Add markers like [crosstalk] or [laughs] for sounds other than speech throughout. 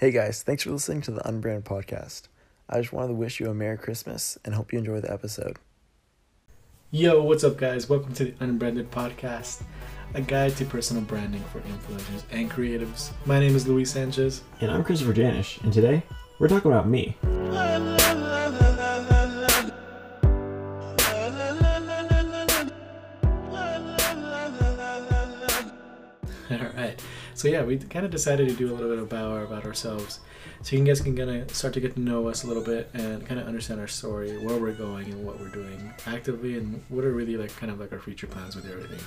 Hey guys, thanks for listening to the Unbranded Podcast. I just wanted to wish you a Merry Christmas and hope you enjoy the episode. Yo, what's up, guys? Welcome to the Unbranded Podcast, a guide to personal branding for influencers and creatives. My name is Luis Sanchez. And I'm Christopher Janisch, and today we're talking about me. So yeah, we kind of decided to do a little bit about about ourselves, so you guys can kind of start to get to know us a little bit and kind of understand our story, where we're going, and what we're doing actively, and what are really like kind of like our future plans with everything.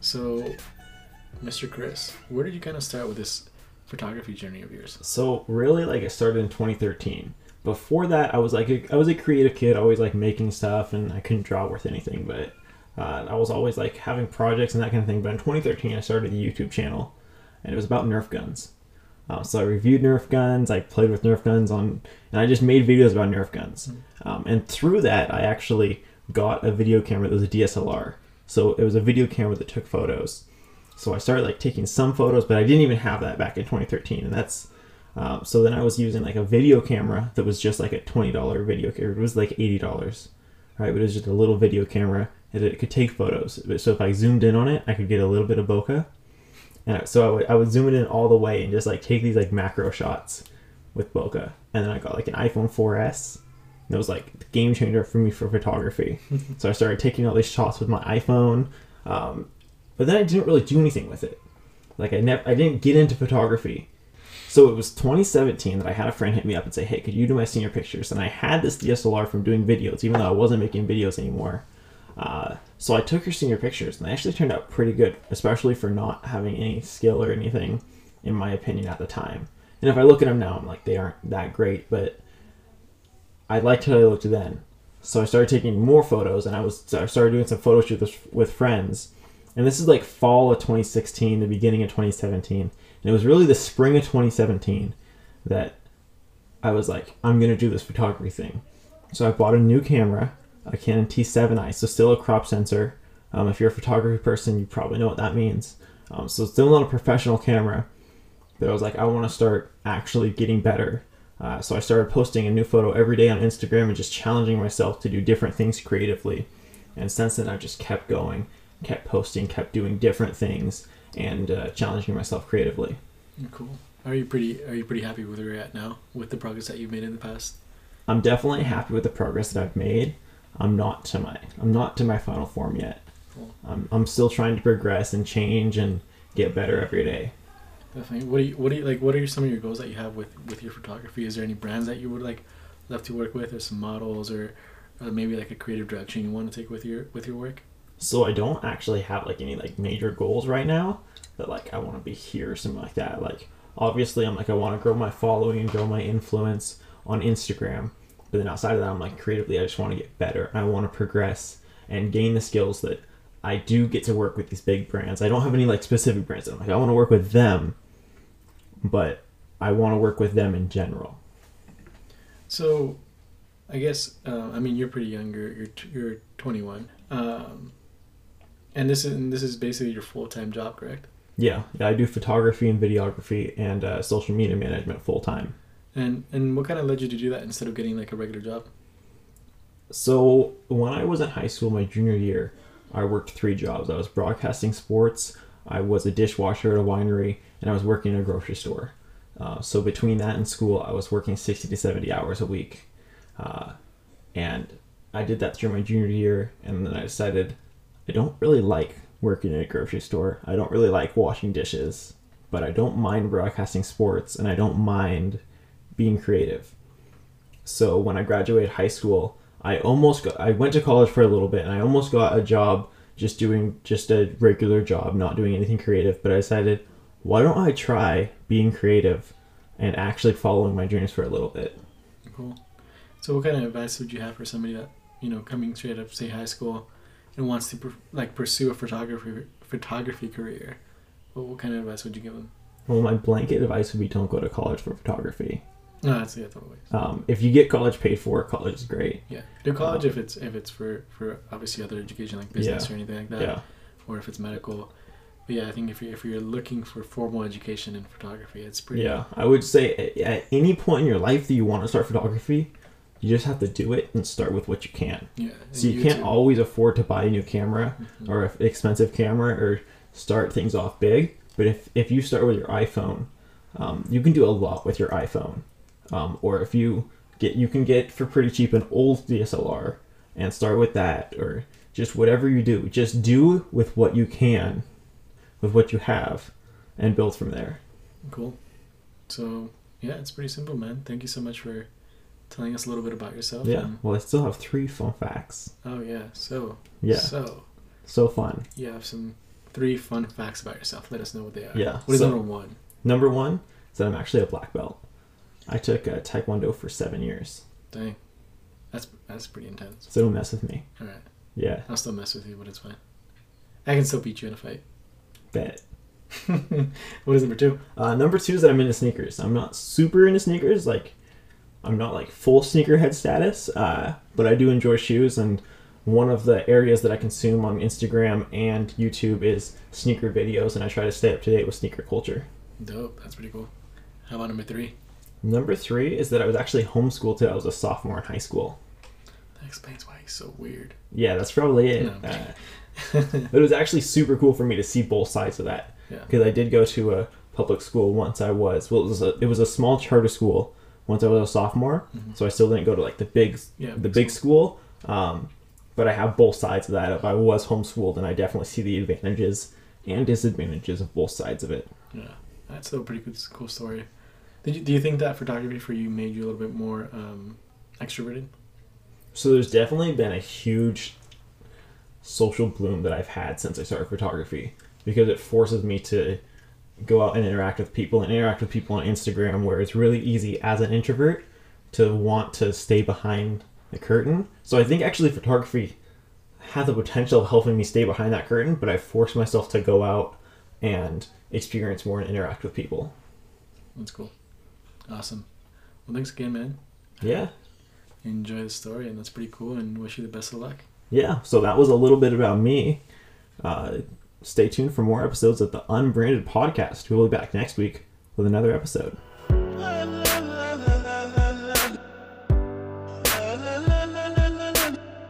So, Mr. Chris, where did you kind of start with this photography journey of yours? So really, like it started in 2013. Before that, I was like a, I was a creative kid, always like making stuff, and I couldn't draw worth anything. But uh, I was always like having projects and that kind of thing. But in 2013, I started a YouTube channel, and it was about Nerf guns. Uh, so I reviewed Nerf guns, I played with Nerf guns on, and I just made videos about Nerf guns. Um, and through that, I actually got a video camera that was a DSLR. So it was a video camera that took photos. So I started like taking some photos, but I didn't even have that back in 2013, and that's um, so then I was using like a video camera that was just like a twenty dollar video camera. It was like eighty dollars, right? But it was just a little video camera and it could take photos. So if I zoomed in on it, I could get a little bit of bokeh, and so I would, I would zoom it in all the way and just like take these like macro shots with bokeh. And then I got like an iPhone 4S. And it was like the game changer for me for photography. [laughs] so I started taking all these shots with my iPhone. Um, but then I didn't really do anything with it. Like I never, I didn't get into photography. So it was 2017 that I had a friend hit me up and say, "Hey, could you do my senior pictures?" And I had this DSLR from doing videos, even though I wasn't making videos anymore. Uh, so I took her senior pictures, and they actually turned out pretty good, especially for not having any skill or anything, in my opinion, at the time. And if I look at them now, I'm like, they aren't that great, but I liked how they looked then. So I started taking more photos, and I was I started doing some photo shoots with, friends. And this is like fall of 2016, the beginning of 2017. And it was really the spring of 2017 that I was like, I'm gonna do this photography thing. So I bought a new camera, a Canon T7i, so still a crop sensor. Um, if you're a photography person, you probably know what that means. Um, so still not a professional camera, but I was like, I want to start actually getting better. Uh, so I started posting a new photo every day on Instagram and just challenging myself to do different things creatively. And since then, I've just kept going, kept posting, kept doing different things, and uh, challenging myself creatively. Cool. Are you pretty Are you pretty happy with where you're at now with the progress that you've made in the past? I'm definitely happy with the progress that I've made. I'm not to my I'm not to my final form yet. Cool. I'm, I'm still trying to progress and change and get better every day. Definitely. What do you What do you like? What are some of your goals that you have with with your photography? Is there any brands that you would like love to work with, or some models, or, or maybe like a creative direction you want to take with your with your work? So I don't actually have like any like major goals right now that like I want to be here or something like that. Like obviously I'm like I want to grow my following and grow my influence on Instagram. But then outside of that, I'm like creatively, I just want to get better. I want to progress and gain the skills that I do get to work with these big brands. I don't have any like specific brands. I'm like I want to work with them, but I want to work with them in general. So, I guess uh, I mean you're pretty young. You're you're, t- you're 21, um, and this is and this is basically your full time job, correct? Yeah, yeah, I do photography and videography and uh, social media management full time. And and what kind of led you to do that instead of getting like a regular job? So when I was in high school, my junior year, I worked three jobs. I was broadcasting sports, I was a dishwasher at a winery, and I was working in a grocery store. Uh, so between that and school, I was working 60 to 70 hours a week. Uh, and I did that through my junior year, and then I decided I don't really like working in a grocery store. I don't really like washing dishes, but I don't mind broadcasting sports, and I don't mind being creative. So when I graduated high school, I almost got, I went to college for a little bit and I almost got a job just doing just a regular job, not doing anything creative, but I decided why don't I try being creative and actually following my dreams for a little bit. Cool. So, what kind of advice would you have for somebody that you know coming straight up, say high school, and wants to like pursue a photography photography career? What, what kind of advice would you give them? Well, my blanket advice would be don't go to college for photography. No, that's yeah, totally. Um, if you get college paid for, college is great. Yeah, do college if it's if it's for for obviously other education like business Yeah. or anything like that, Yeah. or if it's medical. But yeah, I think if you're if you're looking for formal education in photography, it's pretty. Yeah, I would say at, at any point in your life that you want to start photography, you just have to do it and start with what you can. Yeah. So you can't always afford to buy a new camera Mhm. or an expensive camera or start things off big. But if, if you start with your iPhone, um, you can do a lot with your iPhone. Um, or if you get, you can get for pretty cheap an old DSLR and start with that, or just whatever you do, just do with what you can, with what you have, and build from there. Cool. So yeah, it's pretty simple, man. Thank you so much for telling us a little bit about yourself. Yeah. and- Well, I still have three fun facts. oh yeah. So Yeah. So So fun. you have some three fun facts about yourself. Let us know what they are. Yeah, What is so- number one? Number one is that I'm actually a black belt. I took uh, Taekwondo for seven years, Dang. That's that's pretty intense. so don't mess with me. All right. Yeah, I'll still mess with you, but it's fine. I can still beat you in a fight. bet. [laughs] what is number two? Uh, number two is that I'm into sneakers. I'm not super into sneakers, like I'm not like full sneakerhead status, uh, but I do enjoy shoes. And one of the areas that I consume on Instagram and YouTube is sneaker videos, and I try to stay up to date with sneaker culture. Dope. That's pretty cool. How about number three? Number three is that I was actually homeschooled till I was a sophomore in high school. That explains why he's so weird. Yeah, that's probably it. No. Uh, but it was actually super cool for me to see both sides of that. Yeah. because I did go to a public school once I was well it was a, it was a small charter school once I was a sophomore Mhm. so I still didn't go to like the big Yeah. the big school um, but I have both sides of that if I was homeschooled and I definitely see the advantages and disadvantages of both sides of it Yeah. That's a pretty good, cool story. Did you, do you think that photography for you made you a little bit more um, extroverted? so there's definitely been a huge social bloom that I've had since I started photography because it forces me to go out and interact with people and interact with people on Instagram where it's really easy as an introvert to want to stay behind the curtain. So I think actually photography had the potential of helping me stay behind that curtain, but I forced myself to go out and experience more and interact with people. That's cool. Awesome. Well, thanks again, man. Yeah. Enjoy the story, and that's pretty cool, and wish you the best of luck. Yeah, so that was a little bit about me. Uh, stay tuned for more episodes of the Unbranded Podcast. We'll be back next week with another episode.